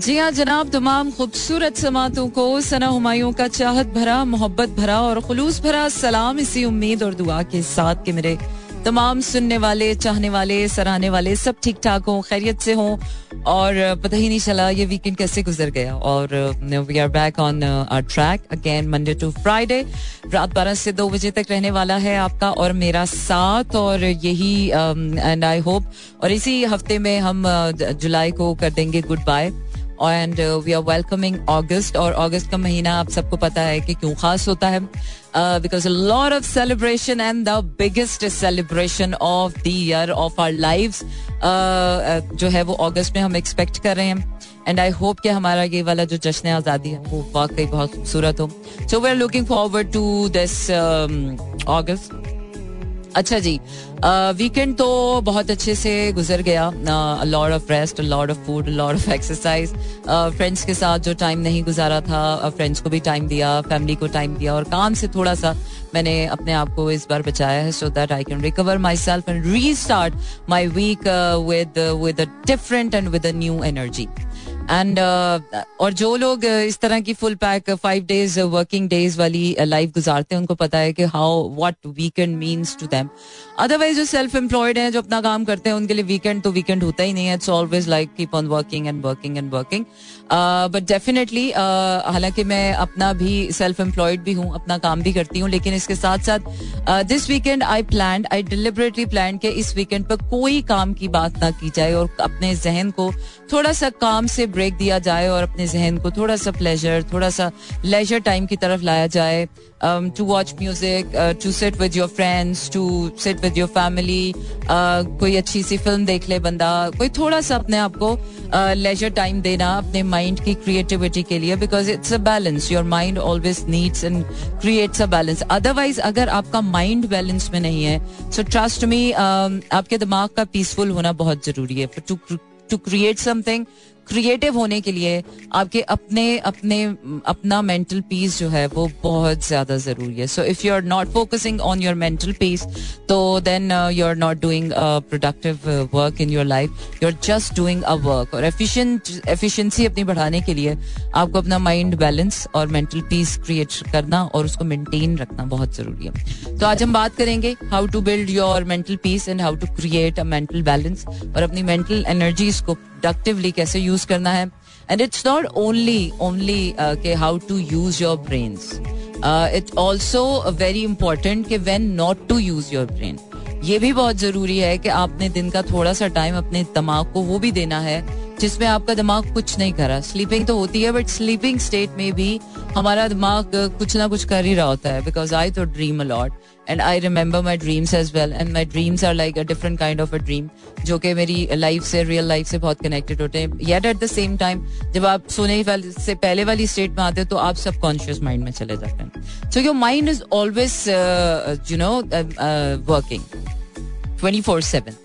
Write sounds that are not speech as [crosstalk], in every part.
जी हाँ जनाब, तमाम खूबसूरत समातों को सना हमायों का चाहत भरा, मोहब्बत भरा और खलूस भरा सलाम इसी उम्मीद और दुआ के साथ के मेरे तमाम सुनने वाले, चाहने वाले, सराहने वाले सब ठीक ठाक हों, खैरियत से हों और पता ही नहीं चला ये वीकेंड कैसे गुजर गया और we are back on our track again Monday to Friday रात बारह से दो बजे तक रहने वाला है आपका और मेरा साथ और यही एंड आई होप और इसी हफ़्ते में हम जुलाई को कर देंगे goodbye and we are welcoming August और अगस्त का महीना आप सबको पता है कि क्यों खास होता है। Because lot of celebration and the biggest celebration of the year of our life जो है वो अगस्त में हम एक्सपेक्ट कर रहे हैं। एंड आई होप कि हमारा ये वाला जो जश्न आज़ादी है, वो वाकई बहुत खूबसूरत हो। So we are looking forward to this August अच्छा जी वीकेंड तो बहुत अच्छे से गुजर गया। Lord of rest lord of food lord of exercise friends के साथ जो टाइम नहीं गुजारा था फ्रेंड्स को भी टाइम दिया फैमिली को टाइम दिया और काम से थोड़ा सा मैंने अपने आप को इस बार बचाया है so that I can recover myself and restart my week with with different and with new energy and uh, और जो लोग इस तरह की full pack five days working days वाली लाइफ गुजारते हैं उनको पता है कि how what weekend means to them otherwise जो सेल्फ एम्प्लॉयड हैं जो अपना काम करते हैं उनके लिए वीकेंड तो वीकेंड होता ही नहीं है. It's always like keep on working and working and working but definitely हालाँकि मैं अपना भी सेल्फ एम्प्लॉयड भी हूँ अपना काम भी करती हूँ लेकिन इसके साथ साथ this weekend I plan I deliberately plan के इस वीकेंड पर कोई काम की बात ना की जाए और अपने जहन को थोड़ा सा काम से ब्रेक दिया जाए और अपने जहन को थोड़ा सा प्लेजर थोड़ा सा लेजर टाइम की तरफ़ लाया जाए to watch music to sit with your friends to sit with your family कोई अच्छी सी फ़िल्म देख ले बंदा कोई थोड़ा सा अपने आप को लेजर uh, टाइम देना अपने माइंड की क्रिएटिविटी के लिए because it's a balance your mind always needs and creates a balance otherwise अगर आपका माइंड बैलेंस में नहीं है सो ट्रस्ट मी आपके दिमाग का पीसफुल होना बहुत ज़रूरी है. To to create something creative होने के लिए आपके अपने अपने, अपना मेंटल पीस जो है वो बहुत ज़्यादा ज़रूरी है। So if you are not focusing on your mental peace तो then you are not doing productive work in your life you are just doing a work और एफिशिएंट एफिशिएंसी अपनी बढ़ाने के लिए आपको अपना माइंड बैलेंस और मेंटल पीस क्रिएट करना और उसको मेंटेन रखना बहुत ज़रूरी है। तो आज हम बात करेंगे how to build your mental peace and how to create a mental balance और अपनी मेंटल एनर्जीज को प्रोडक्टिवली कैसे यूज़ करना है? And it's not only only के how to use your brain it also very important के when not to use your brain ये भी बहुत ज़रूरी है कि आपने दिन का थोड़ा सा टाइम अपने दिमाग को वो भी देना है जिसमें आपका दिमाग कुछ नहीं कर रहा। स्लीपिंग तो होती है बट स्लीपिंग स्टेट में भी हमारा दिमाग कुछ ना कुछ कर ही रहा होता है बिकॉज़ आई तो dream a lot and I remember my dreams as well and my dreams are like a different kind of a dream जो कि मेरी लाइफ से रियल लाइफ से बहुत कनेक्टेड होते हैं। Yet at the same time जब आप सोने से पहले वाली स्टेट में आते हो तो आप सब कॉन्शियस माइंड में चले जाते हैं। So your mind is always you know working twenty four seven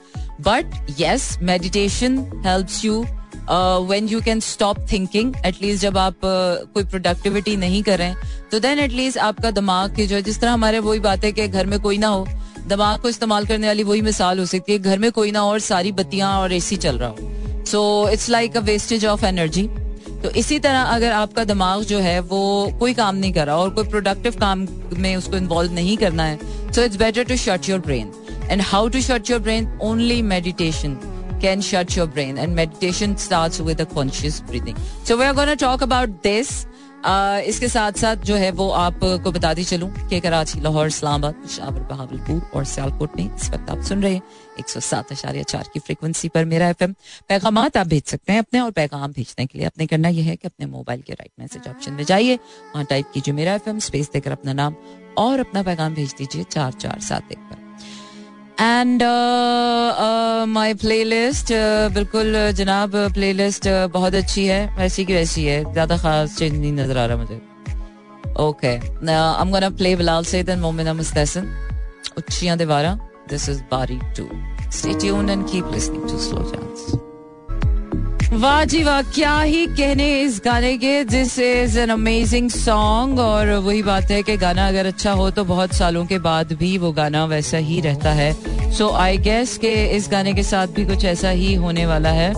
but yes meditation helps you when you can stop thinking at least जब आप uh, कोई प्रोडक्टिविटी नहीं करें तो देन एटलीस्ट आपका दिमाग की जो जिस तरह हमारे वही बात है कि घर में कोई ना हो दिमाग को इस्तेमाल करने वाली वही मिसाल हो सकती है घर में कोई ना हो और सारी बत्तियाँ और एसी चल रहा हो। So it's like a wastage of energy तो इसी तरह अगर आपका दिमाग जो है वो कोई काम नहीं कर रहा और कोई प्रोडक्टिव काम में उसको इन्वॉल्व नहीं करना है so it's better to shut your brain and how to shut your brain only meditation can shut your brain and meditation starts with a conscious breathing. So we're going to talk about this. Uh, इसके साथ साथ जो है वो आपको बताती चलूँ कि कराची लाहौर इस्लामाबाद पिशावर बहावलपुर और सियालकोट में इस वक्त आप सुन रहे हैं एक सौ सात अशारिया चार की फ्रिक्वेंसी पर मेरा एफएम पैगाम आप भेज सकते हैं अपने और पैगाम भेजने के लिए अपने करना यह है कि अपने मोबाइल के राइट मैसेज ऑप्शन में जाइए। वहाँ टाइप कीजिए मेरा एफ़ स्पेस देकर अपना नाम और अपना पैगाम भेज दीजिए चार चार सात एक पर। एंड माय प्लेलिस्ट बिल्कुल जनाब प्लेलिस्ट बहुत अच्छी है वैसी की वैसी है ज़्यादा खास चेंज नहीं नज़र आ रहा मुझे okay I am gonna play Bilal Saeed and Momina Mustehsan उच्चियाँ दीवारा this is Baari to stay tuned and keep listening to slow chance वाह जी वाह क्या ही कहने इस गाने के this is an amazing song और वही बात है कि गाना अगर अच्छा हो तो बहुत सालों के बाद भी वो गाना वैसा ही रहता है। सो आई गेस के इस गाने के साथ भी कुछ ऐसा ही होने वाला है।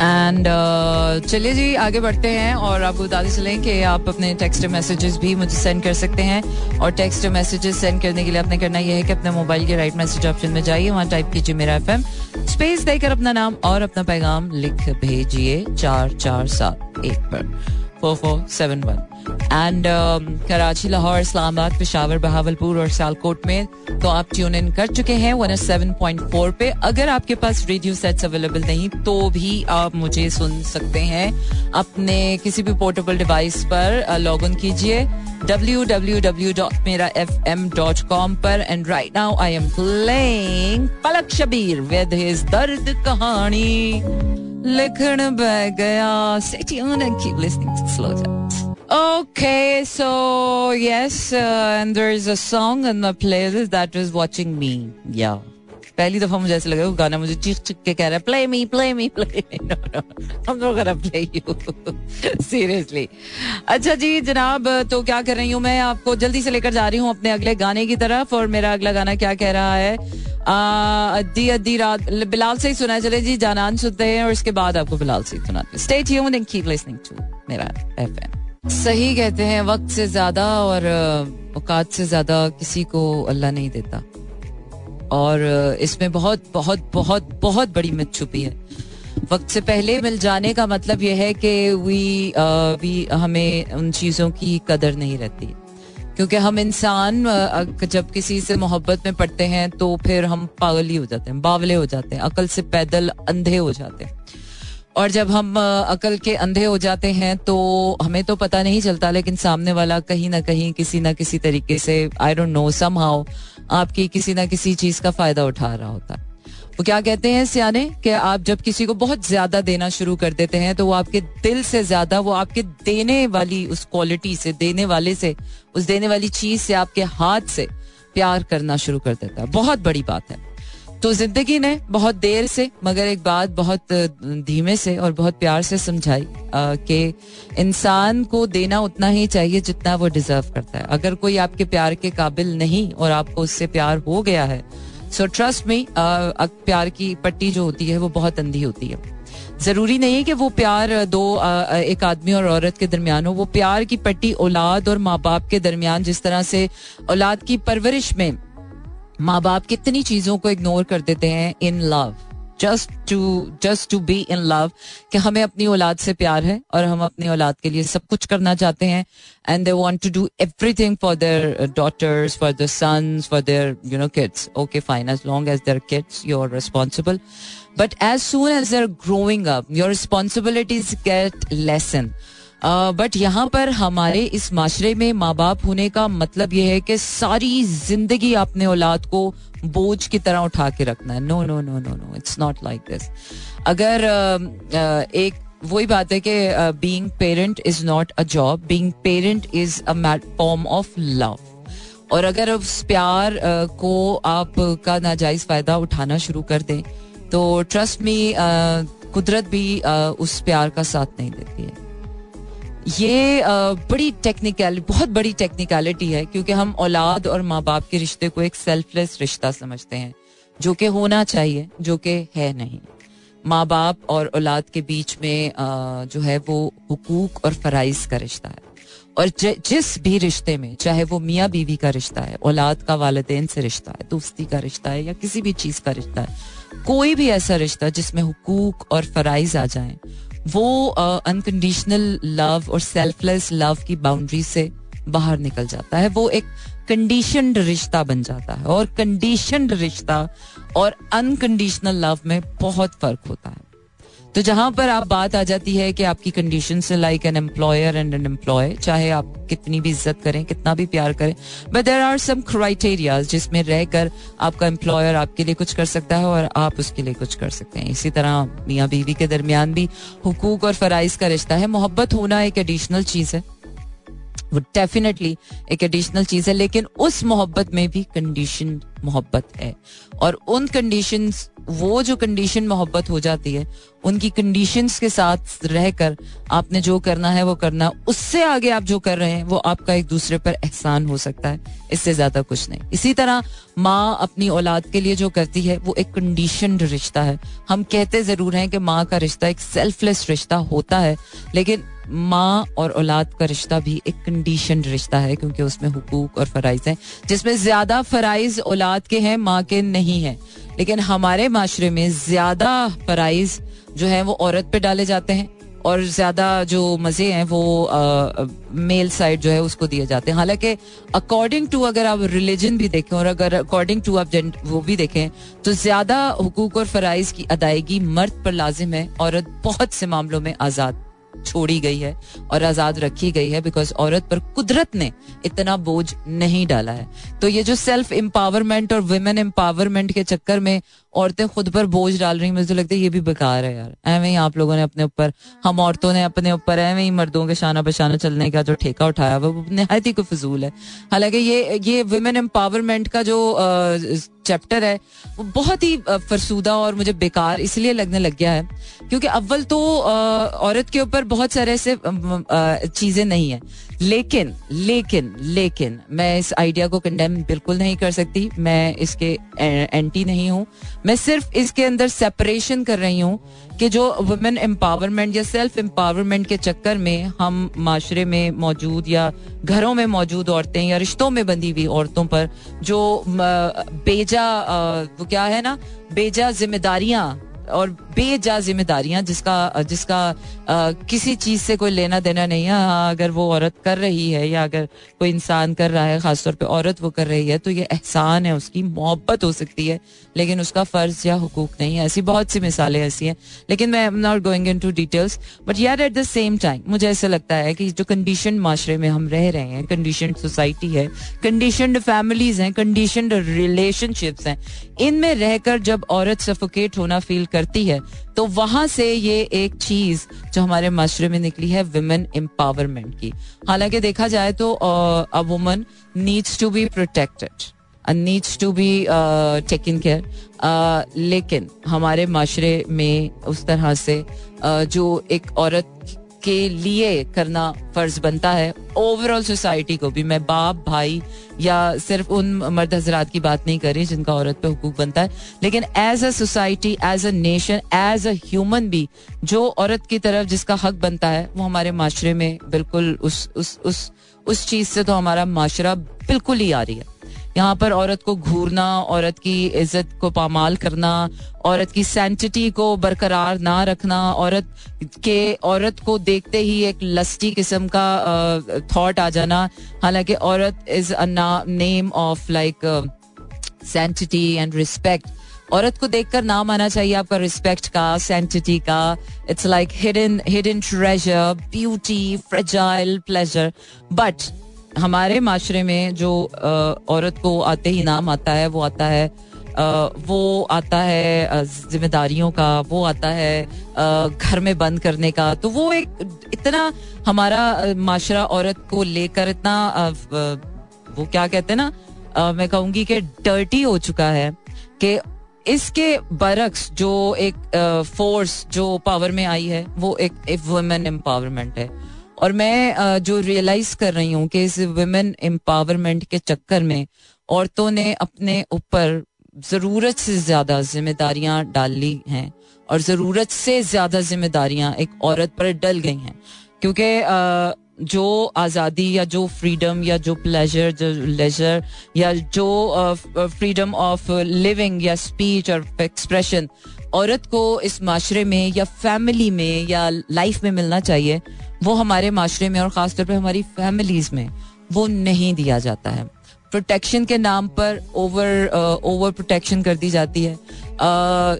एंड uh, चलिए जी आगे बढ़ते हैं और आपको बताते चलें कि आप अपने टेक्स्ट मैसेजेस भी मुझे सेंड कर सकते हैं। और टेक्स्ट मैसेजेस सेंड करने के लिए आपने करना यह है कि अपने मोबाइल के राइट मैसेज ऑप्शन में जाइए वहाँ टाइप कीजिए मेरा एफ़ स्पेस देकर अपना नाम और अपना पैगाम लिख भेजिए चार चार सात एक पर। Four four seven one and Karachi Lahore Islamabad Peshawar Bahawalpur और सियालकोट में तो आप ट्यून इन कर चुके हैं वन सेवन पॉइंट फोर पे। अगर आपके पास रेडियो सेट्स अवेलेबल नहीं तो भी आप मुझे सुन सकते हैं। अपने किसी भी पोर्टेबल डिवाइस पर लॉग इन कीजिए। W W W dot Mera F M dot com पर। And right now I am playing Palak Shabir with his Dard Kahani. लिखण बह गया Stay tuned and keep listening to Slow Jams. Okay, so yes, uh, and there is a song in the playlist that is watching me. Yeah. पहली दफ़ा मुझे ऐसा लगा वो गाना मुझे चीख चिख के कह रहा है play me play me play no no हम लोग प्ले यू सीरियसली अच्छा जी, जनाब तो क्या कर रही हूँ मैं? आपको जल्दी से लेकर जा रही हूँ अपने अगले गाने की तरफ़ और मेरा अगला गाना क्या कह रहा है? अद्दी अद्दी रात, बिलाल से ही सुना चले जी, जानान सुनते हैं और इसके बाद आपको बिलाल से ही सुनाते stay tuned and keep listening to Mera FM सही कहते हैं, वक्त से ज़्यादा और, औकात से ज़्यादा किसी को अल्लाह नहीं देता। और इसमें बहुत बहुत बहुत बहुत बड़ी मित छुपी है। वक्त से पहले मिल जाने का मतलब यह है कि वी वी हमें उन चीज़ों की कदर नहीं रहती। क्योंकि हम इंसान जब किसी से मोहब्बत में पड़ते हैं तो फिर हम पागल ही हो जाते हैं, बावले हो जाते हैं, अकल से पैदल अंधे हो जाते हैं। और जब हम अकल के अंधे हो जाते हैं तो हमें तो पता नहीं चलता, लेकिन सामने वाला कहीं ना कहीं किसी ना किसी तरीके से I don't know somehow आपकी किसी ना किसी चीज़ का फ़ायदा उठा रहा होता है। वो क्या कहते हैं सियाने? कि आप जब किसी को बहुत ज़्यादा देना शुरू कर देते हैं तो वो आपके दिल से ज़्यादा, वो आपके देने वाली उस क्वालिटी से, देने वाले से, उस देने वाली चीज़ से, आपके हाथ से प्यार करना शुरू कर देता है। बहुत बड़ी बात है। तो ज़िंदगी ने बहुत देर से, मगर एक बात बहुत धीमे से और बहुत प्यार से समझाई कि इंसान को देना उतना ही चाहिए जितना वो डिजर्व करता है। अगर कोई आपके प्यार के काबिल नहीं और आपको उससे प्यार हो गया है सो ट्रस्ट में प्यार की पट्टी जो होती है वो बहुत अंधी होती है। ज़रूरी नहीं है कि वो प्यार दो एक आदमी और औरत के दरमियान हो। वो प्यार की पट्टी औलाद और माँ बाप के दरमियान जिस तरह से औलाद की परवरिश में माँ बाप कितनी चीज़ों को इग्नोर कर देते हैं in love just to just to be in love कि हमें अपनी औलाद से प्यार है और हम अपनी औलाद के लिए सब कुछ करना चाहते हैं and they want to do everything for their daughters for their sons for their you know kids okay fine as long as their kids you are responsible but as soon as they're growing up your responsibilities get lessen but यहाँ पर हमारे इस माशरे में माँ बाप होने का मतलब यह है कि सारी ज़िंदगी अपने औलाद को बोझ की तरह उठा के रखना है। No no no no no it's not like this अगर एक वही बात है कि being parent is not a job being parent is a form of love और अगर उस प्यार को आप का नाजायज फ़ायदा उठाना शुरू कर दें तो ट्रस्ट में कुदरत भी उस प्यार का साथ नहीं देती है। ये बड़ी टेक्निकल बहुत बड़ी टेक्निकलिटी है, क्योंकि हम औलाद और माँ बाप के रिश्ते को एक सेल्फलेस रिश्ता समझते हैं, जो कि होना चाहिए, जो कि है नहीं। माँ बाप और औलाद के बीच में जो है वो हकूक और फराइज का रिश्ता है। और जिस भी रिश्ते में, चाहे वो मियाँ बीवी का रिश्ता है, औलाद का वालदेन से रिश्ता है, दोस्ती का रिश्ता है, या किसी भी चीज़ का रिश्ता है, कोई भी ऐसा रिश्ता जिसमें हकूक और फराइज आ जाए वो अनकंडीशनल लव और सेल्फलेस लव की बाउंड्री से बाहर निकल जाता है। वो एक कंडीशनड रिश्ता बन जाता है और कंडीशनड रिश्ता और अनकंडीशनल लव में बहुत फ़र्क होता है। तो जहाँ पर आप बात आ जाती है कि आपकी कंडीशन से like an employer and an employee चाहे आप कितनी भी इज़्ज़त करें, कितना भी प्यार करें but there are some criteria जिसमें रहकर आपका एम्प्लॉयर आपके लिए कुछ कर सकता है और आप उसके लिए कुछ कर सकते हैं। इसी तरह मियाँ बीवी के दरमियान भी हुकूक और फराइज का रिश्ता है। मोहब्बत होना एक एडिशनल चीज़ है। वो डेफिनेटली एक एडिशनल चीज़ है, लेकिन उस मोहब्बत में भी कंडीशन मोहब्बत है। और उन कंडीशन वो जो कंडीशन मोहब्बत हो जाती है, उनकी कंडीशंस के साथ रहकर आपने जो करना है, वो करना उससे आगे आप जो कर रहे हैं, वो आपका एक दूसरे पर एहसान हो सकता है। इससे ज़्यादा कुछ नहीं। इसी तरह माँ अपनी औलाद के लिए जो करती है, वो एक कंडीशन रिश्ता है। हम कहते ज़रूर हैं कि माँ का रिश्ता एक सेल्फलेस रिश्ता होता है, लेकिन माँ और औलाद का रिश्ता भी एक कंडीशन रिश्ता है, क्योंकि उसमें हुकूक और फ़राइज हैं। जिसमें ज़्यादा फ़राइज औलाद के हैं, माँ के नहीं हैं। लेकिन हमारे माशरे में ज़्यादा फ़राइज जो है, वो औरत पे डाले जाते हैं, और ज़्यादा जो मज़े हैं, वो मेल साइड जो है, उसको दिए जाते हैं। हालाँकि अकॉर्डिंग टू अगर आप रिलीजन भी देखें, और अगर अकॉर्डिंग टू आप वो भी देखें तो ज़्यादा हुकूक और फराइज की अदायगी मर्द पर लाजिम है, औरत बहुत से मामलों में आज़ाद। छोड़ी गई है और आज़ाद रखी गई है बिकॉज़ औरत पर कुदरत ने इतना बोझ नहीं डाला है। तो ये जो सेल्फ एम्पावरमेंट और वुमेन एम्पावरमेंट के चक्कर में औरतें खुद पर बोझ डाल रही मुझे लगता है ये भी बेकार है यार। एवं ही आप लोगों ने अपने ऊपर, हम औरतों ने अपने ऊपर एवं ही मर्दों के शाना बशाना चलने का जो ठेका उठाया, वो नहायत ही कोई फजूल है। हालाँकि ये ये वुमेन एम्पावरमेंट का जो चैप्टर है, वो बहुत ही फरसूदा और मुझे बेकार इसलिए लगने लग गया है, क्योंकि अव्वल तो औरत के ऊपर बहुत सारे ऐसे चीज़ें नहीं है। लेकिन लेकिन लेकिन, मैं इस आइडिया को कंडेम बिल्कुल नहीं कर सकती। मैं इसके एंटी नहीं हूँ। मैं सिर्फ़ इसके अंदर सेपरेशन कर रही हूँ कि जो वुमेन एम्पावरमेंट या सेल्फ एम्पावरमेंट के चक्कर में हम माशरे में मौजूद या घरों में मौजूद औरतें या रिश्तों में बंधी हुई औरतों पर जो बेजा वो क्या है ना, बेजा जिम्मेदारियाँ और बेजा जिम्मेदारियाँ जिसका जिसका आ, किसी चीज़ से कोई लेना देना नहीं है। हाँ अगर वो औरत कर रही है या अगर कोई इंसान कर रहा है खासतौर पे औरत वो कर रही है तो ये एहसान है उसकी मोहब्बत हो सकती है लेकिन उसका फ़र्ज़ या हुकूक नहीं है। ऐसी बहुत सी मिसालें ऐसी हैं लेकिन मैं am not going into details but यार एट द सेम टाइम मुझे ऐसा लगता है कि जो कंडीशन माशरे में हम रह रहे हैं कंडीशन सोसाइटी है कंडीशन फैमिलीज़ हैं कंडीशन रिलेशनशिप्स हैं इनमें रहकर जब औरत सफोकेट होना फील करती है तो वहाँ से ये एक चीज़ जो हमारे माशरे में निकली है वुमेन एम्पावरमेंट की। हालाँकि देखा जाए तो a woman needs to be protected needs to be taken care लेकिन हमारे माशरे में उस तरह से uh, जो एक औरत के लिए करना फ़र्ज़ बनता है। ओवरऑल सोसाइटी को भी मैं बाप, भाई या सिर्फ़ उन मर्द हजरात की बात नहीं कर रही जिनका औरत पे हुकूक बनता है। लेकिन as a society as a nation as a human भी, जो औरत की तरफ़ जिसका हक बनता है, वो हमारे माशरे में बिल्कुल उस उस उस उस चीज़ से तो हमारा माशरा बिल्कुल ही आ रही है। यहाँ पर औरत को घूरना, औरत की इज़्ज़त को पामाल करना, औरत की सेंटिटी को बरकरार ना रखना, औरत के, औरत को देखते ही एक लस्टी किस्म का थॉट आ जाना। हालाँकि औरत is a name of like sanctity and respect औरत को देखकर नाम आना चाहिए आपका रिस्पेक्ट का सेंटिटी का। It's like hidden hidden treasure beauty fragile pleasure but हमारे माशरे में जो औरत को आते ही नाम आता है, वो आता है वो आता है जिम्मेदारियों का, वो आता है घर में बंद करने का। तो वो एक, इतना हमारा माशरा औरत को लेकर इतना वो क्या कहते हैं ना मैं कहूँगी कि डर्टी हो चुका है कि इसके बरक्स जो एक फोर्स जो पावर में आई है, वो एक वुमेन एम्पावरमेंट है। और मैं जो रियलाइज़ कर रही हूँ कि इस वुमेन एम्पावरमेंट के चक्कर में औरतों ने अपने ऊपर ज़रूरत से ज़्यादा जिम्मेदारियाँ डाल ली हैं और ज़रूरत से ज़्यादा जिम्मेदारियाँ एक औरत पर डल गई हैं। क्योंकि जो आज़ादी या जो फ्रीडम या जो प्लेजर जो लेजर या जो फ्रीडम ऑफ़ लिविंग या स्पीच और एक्सप्रेशन औरत को इस माशरे में या फैमिली में या लाइफ में मिलना चाहिए वो हमारे माशरे में और ख़ासतौर पर हमारी फैमिलीज़ में वो नहीं दिया जाता है। प्रोटेक्शन के नाम पर ओवर ओवर प्रोटेक्शन कर दी जाती है।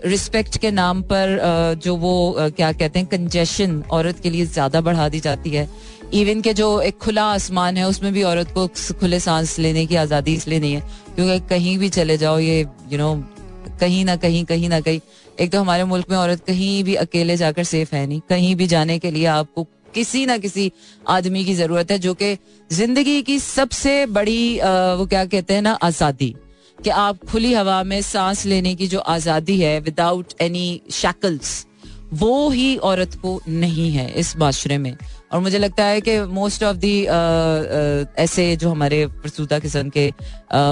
रिस्पेक्ट uh, के नाम पर uh, जो वो uh, क्या कहते हैं कंजेशन औरत के लिए ज़्यादा बढ़ा दी जाती है। इवन के जो एक खुला आसमान है उसमें भी औरत को खुले सांस लेने की आज़ादी इसलिए नहीं है क्योंकि कहीं भी चले जाओ ये यू you नो know, कहीं ना कहीं कहीं ना कहीं एक तो हमारे मुल्क में औरत कहीं भी अकेले जाकर सेफ़ है नहीं। कहीं भी जाने के लिए आपको किसी ना किसी आदमी की ज़रूरत है जो कि ज़िंदगी की सबसे बड़ी आ, वो क्या कहते हैं ना आज़ादी। कि आप खुली हवा में सांस लेने की जो आज़ादी है विदाउट एनी शैकल्स वो ही औरत को नहीं है इस माशरे में। और मुझे लगता है कि मोस्ट ऑफ़ दी ऐसे जो हमारे प्रसूता किस्म के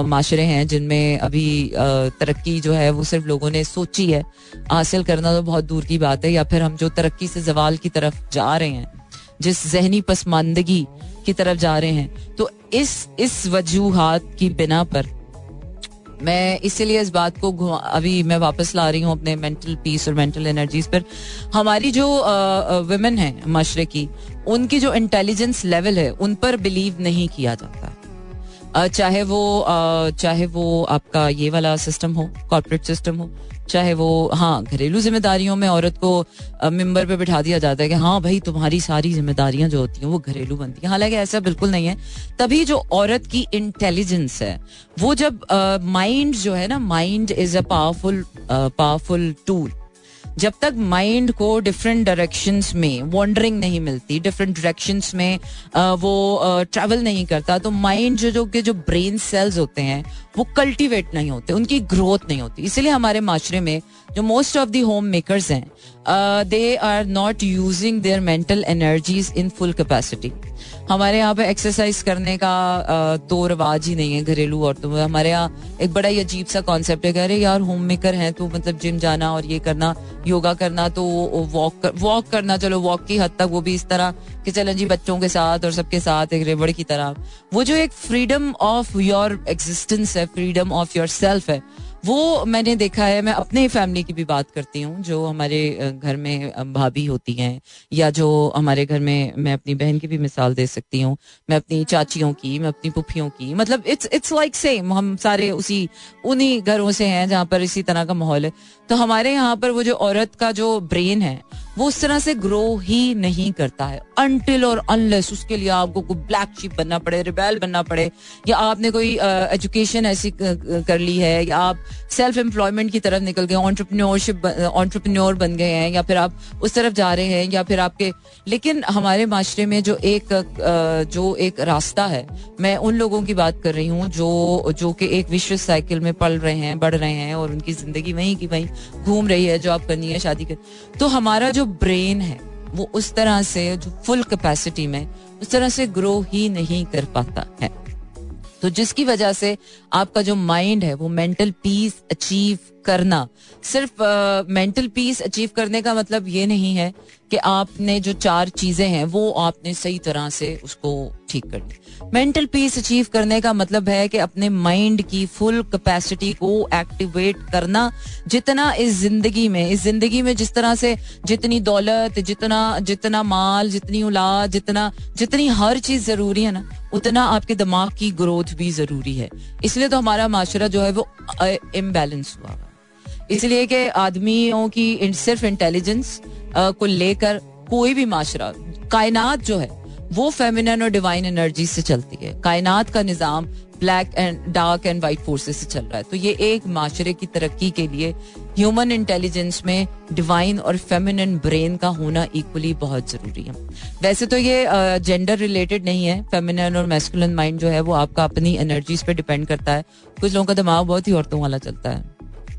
माशरे हैं, जिनमें अभी तरक्की जो है वो सिर्फ़ लोगों ने सोची है, हासिल करना तो बहुत दूर की बात है, या फिर हम जो तरक्की से जवाल की तरफ़ जा रहे हैं, जिस जहनी पसमानदगी की तरफ़ जा रहे हैं तो इस इस वजूहत की बिना पर मैं इसीलिए इस बात को अभी मैं वापस ला रही हूँ अपने मेंटल पीस और मेंटल एनर्जीज पर। हमारी जो वुमेन है माशरे की, उनकी जो इंटेलिजेंस लेवल है, उन पर बिलीव नहीं किया जाता। चाहे वो चाहे वो आपका ये वाला सिस्टम हो कॉर्पोरेट सिस्टम हो, चाहे वो हाँ घरेलू जिम्मेदारियों में औरत को मेंबर पे बिठा दिया जाता है कि हाँ भाई तुम्हारी सारी जिम्मेदारियाँ जो होती हैं वो घरेलू बनती हैं। हालाँकि ऐसा बिल्कुल नहीं है। तभी जो औरत की इंटेलिजेंस है, वो जब माइंड जो है ना mind is a powerful powerful tool जब तक माइंड को डिफरेंट डायरेक्शन में वॉन्डरिंग नहीं मिलती डिफरेंट डायरेक्शन में वो ट्रेवल नहीं करता तो माइंड जो जो, के जो ब्रेन सेल्स होते हैं वो कल्टीवेट नहीं होते उनकी ग्रोथ नहीं होती। इसीलिए हमारे माशरे में जो most of the home makers हैं they are not using their mental energies in full capacity हमारे यहाँ पे एक्सरसाइज करने का तो रवाज ही नहीं है घरेलू औरतों में। हमारे यहाँ एक बड़ा ही अजीब सा कॉन्सेप्ट है कह रहे यार होम मेकर हैं तो मतलब जिम जाना और ये करना योगा करना तो वॉक कर, वॉक करना चलो वॉक की हद तक वो भी इस तरह कि चलें जी, बच्चों के साथ और सबके साथ एक रेबड़ की तरह। वो जो एक फ्रीडम ऑफ़ योर एग्जिस्टेंस है फ्रीडम ऑफ़ योर सेल्फ है, वो मैंने देखा है। मैं अपने फैमिली की भी बात करती हूँ, जो हमारे घर में भाभी होती हैं, या जो हमारे घर में मैं अपनी बहन की भी मिसाल दे सकती हूँ। मैं अपनी चाचियों की, मैं अपनी पुफियों की मतलब इट्स इट्स लाइक सेम हम सारे उसी, उन्हीं घरों से हैं जहाँ पर इसी तरह का माहौल है। तो हमारे यहाँ पर वो जो औरत का जो ब्रेन है वो उस तरह से ग्रो ही नहीं करता है। अनटिल और अनलेस उसके लिए आपको कोई ब्लैक शीप बनना पड़े रिबेल बनना पड़े या आपने कोई एजुकेशन uh, ऐसी कर ली है या आप सेल्फ एम्प्लॉयमेंट की तरफ़ निकल गए ऑन्टरप्रन्योरशिप ऑन्टरप्रन्योर बन गए हैं या फिर आप उस तरफ़ जा रहे हैं या फिर आपके लेकिन हमारे माशरे में जो एक uh, जो एक रास्ता है मैं उन लोगों की बात कर रही हूँ जो जो कि एक विश्व साइकिल में पल रहे हैं बढ़ रहे हैं और उनकी ज़िंदगी वहीं की वहीं घूम रही है जो आप करनी है शादी कर तो हमारा जो ब्रेन है, वो उस तरह से, जो फुल कैपेसिटी में, उस तरह से ग्रो ही नहीं कर पाता है। तो जिसकी वजह से आपका जो माइंड है, वो मेंटल पीस अचीव करना, सिर्फ़ मेंटल पीस अचीव करने का मतलब ये नहीं है कि आपने जो चार चीज़ें हैं, वो आपने सही तरह से उसको ठीक कर ली। मेंटल पीस अचीव करने का मतलब है कि अपने माइंड की फुल कैपेसिटी को एक्टिवेट करना, जितना इस ज़िंदगी में, इस ज़िंदगी में जिस तरह से जितनी दौलत, जितना जितना माल, जितनी औलाद, जितना, जितनी हर चीज़ ज़रूरी है ना, उतना आपके दिमाग की ग्रोथ भी ज़रूरी है। इसलिए तो हमारा माशरा जो है वो इम्बेलेंस हुआ इसलिए कि आदमियों की सिर्फ़ इंटेलिजेंस को लेकर कोई भी माशरा, कायनात जो है, वो फेमिनन और डिवाइन एनर्जी से चलती है। कायनात का निज़ाम black and dark and white forces से चल रहा है। तो ये एक माशरे की तरक्की के लिए ह्यूमन इंटेलिजेंस में डिवाइन और फेमिनन ब्रेन का होना इक्वली बहुत ज़रूरी है। वैसे तो ये जेंडर रिलेटेड नहीं है। फेमिनन और मैस्कुलन माइंड जो है, वो आपका अपनी एनर्जीज पे डिपेंड करता है। कुछ लोगों का दिमाग बहुत ही औरतों वाला चलता है।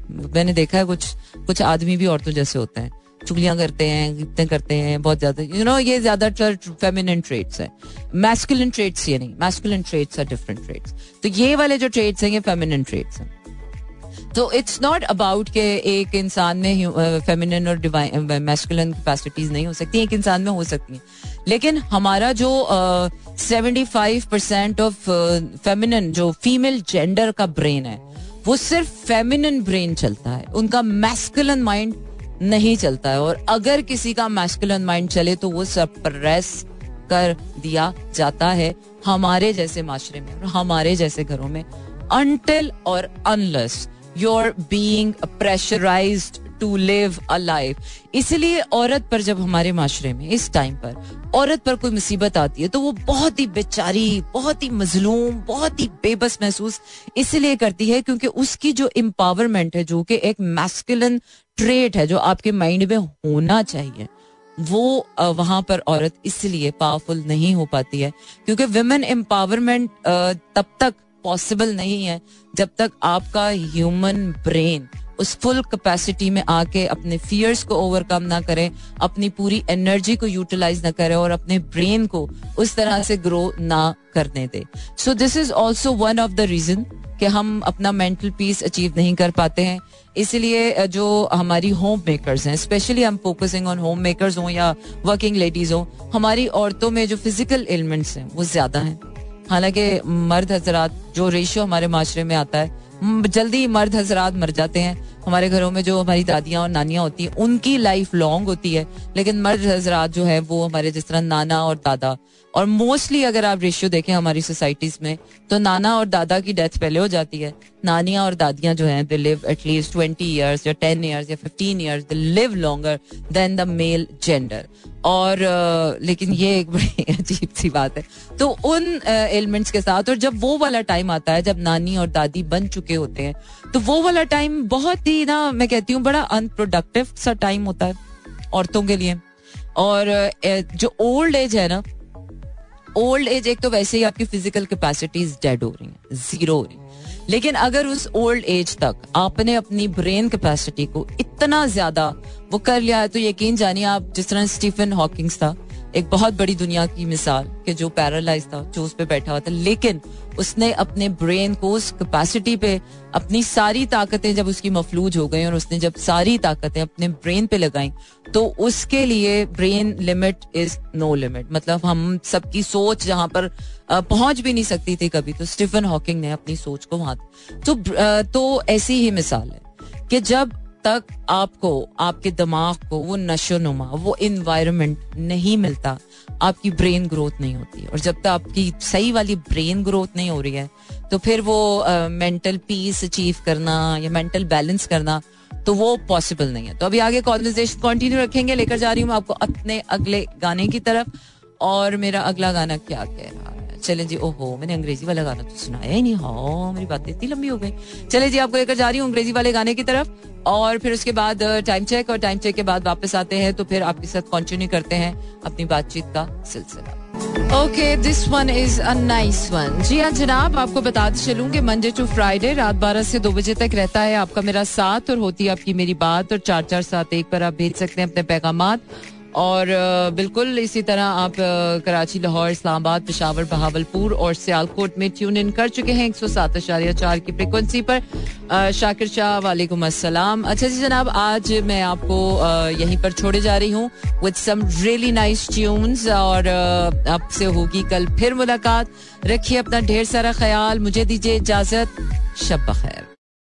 मैंने देखा है कुछ कुछ आदमी भी औरतों जैसे होते हैं। चुगलियाँ करते हैं इतने करते हैं, बहुत ज़्यादा यू नो ये ज़्यादातर फेमिनिन ट्रेड्स है। मैस्कुलिन ट्रेड्स ये नहीं masculine traits are different traits तो ये वाले जो ट्रेड्स हैं, ये फेमिनिन ट्रेड्स हैं। तो इट्स नॉट अबाउट के एक इंसान में फेमिनिन और मैस्कुलिन कैपेसिटीज नहीं हो सकती, एक इंसान में हो सकती हैं। लेकिन हमारा जो seventy five percent of feminine जो फीमेल जेंडर का ब्रेन है वो सिर्फ़ फेमिनिन ब्रेन चलता है। उनका मैस्कुलन माइंड नहीं चलता है। और अगर किसी का मैस्कुलन माइंड चले तो वो सप्रेस कर दिया जाता है हमारे जैसे माशरे में और हमारे जैसे घरों में। अनटिल और unless your being pressurised to live a life इसलिए औरत पर जब हमारे माशरे में, इस टाइम पर, औरत पर कोई मुसीबत आती है तो वो बहुत ही बेचारी, बहुत ही मजलूम, बहुत ही बेबस महसूस इसलिए करती है क्योंकि उसकी जो एम्पावरमेंट है, जो कि एक मैस्कुलन ट्रेट है, जो आपके माइंड में होना चाहिए, वो वहाँ पर औरत इसलिए पावरफुल नहीं हो पाती है क्योंकि वुमेन एम्पावरमेंट तब तक पॉसिबल नहीं है जब तक आपका ह्यूमन ब्रेन उस फुल कैपेसिटी में आके अपने फियर्स को ओवरकम ना करें, अपनी पूरी एनर्जी को यूटिलाइज ना करें और अपने ब्रेन को उस तरह से ग्रो ना करने दे। So this is also one of the reason कि हम अपना मेंटल पीस अचीव नहीं कर पाते हैं। इसलिए जो हमारी होम मेकर्स हैं स्पेशली हम फोकसिंग ऑन होम मेकर्स हों या वर्किंग लेडीज़ हों, हमारी औरतों में जो फ़िज़िकल एलिमेंट्स हैं, वो ज़्यादा हैं। हालाँकि मर्द हजरात, जो रेशियो हमारे माशरे में आता है जल्दी मर्द हजरात मर जाते हैं। हमारे घरों में जो हमारी दादियाँ और नानियाँ होती हैं, उनकी लाइफ लॉन्ग होती है। लेकिन मर्द हजरात जो है, वो हमारे जिस तरह नाना और दादा। और मोस्टली अगर आप रेशियो देखें हमारी सोसाइटीज में तो नाना और दादा की डेथ पहले हो जाती है। नानियाँ और दादियाँ जो हैं they live at least twenty years या टेन ईयर्स या fifteen years they live longer than the male gender और लेकिन ये एक बड़ी [laughs] अजीब सी बात है। तो उन एलिमेंट्स के साथ, और जब वो वाला टाइम आता है, जब नानी और दादी बन चुके होते हैं तो वो वाला टाइम बहुत ही ना, मैं कहती हूँ, बड़ा अनप्रोडक्टिव सा टाइम होता है औरतों के लिए। और जो ओल्ड एज है ना ओल्ड एज एक तो वैसे ही आपकी फ़िज़िकल कैपेसिटीज डेड हो रही हैं ज़ीरो हो रही लेकिन अगर उस ओल्ड एज तक आपने अपनी ब्रेन कैपेसिटी को इतना ज़्यादा वो कर लिया है तो यकीन जानिए आप जिस तरह स्टीफन हॉकिंग्स था, एक बहुत बड़ी दुनिया की मिसाल, कि जो पैरालाइज था, जो उस पर बैठा हुआ था। लेकिन उसने अपने ब्रेन को उस कैपेसिटी पे अपनी सारी ताकतें जब उसकी मफलूज हो गई और उसने जब सारी ताकतें अपने ब्रेन पे लगाई तो उसके लिए brain limit is no limit मतलब हम सबकी सोच जहाँ पर पहुँच भी नहीं सकती थी कभी तो स्टीफन हॉकिंग ने अपनी सोच को वहाँ तो तो ऐसी ही मिसाल है कि जब तक आपको, आपके दिमाग को वो नशो नुमा वो इन्वायरमेंट नहीं मिलता। आपकी ब्रेन ग्रोथ नहीं होती। और जब तक आपकी सही वाली ब्रेन ग्रोथ नहीं हो रही है तो फिर वो मेंटल पीस अचीव करना या मेंटल बैलेंस करना तो वो पॉसिबल नहीं है। तो अभी आगे कॉन्वर्जेशन कंटिन्यू रखेंगे। लेकर जा रही हूँ आपको अपने अगले गाने की तरफ़। और मेरा अगला गाना क्या कह रहा है? चले जी, ओहो, मैंने अंग्रेज़ी वाला गाना तो सुनाया ही नहीं। हाँ मेरी बात इतनी लंबी हो गई। चले जी, आपको लेकर जा रही हूँ अंग्रेज़ी वाले गाने की तरफ़। और फिर उसके बाद टाइम चेक और टाइम चेक के बाद वापस आते हैं तो फिर आपके साथ कंटिन्यू करते हैं अपनी बातचीत का सिलसिला। Okay this one is a nice one जी हाँ जनाब, आपको बताते चलूँ कि मंडे टू फ्राइडे रात बारह से दो बजे तक रहता है आपका मेरा साथ, और होती है आपकी मेरी बात, और चार चार सात एक पर आप भेज सकते हैं अपने पैगाम और बिल्कुल इसी तरह आप कराची, लाहौर, इस्लामाबाद, पिशावर, बहावलपुर और सियालकोट में ट्यून इन कर चुके हैं एक सौ सात अशारिया चार की फ्रिक्वेंसी पर। शाकिर शाह, वालेकुम अस्सलाम। अच्छा जी जनाब, आज मैं आपको यहीं पर छोड़े जा रही हूँ with some really nice tunes और आपसे होगी कल फिर मुलाकात। रखिए अपना ढेर सारा ख्याल। मुझे दीजिए इजाज़त। शब बखैर।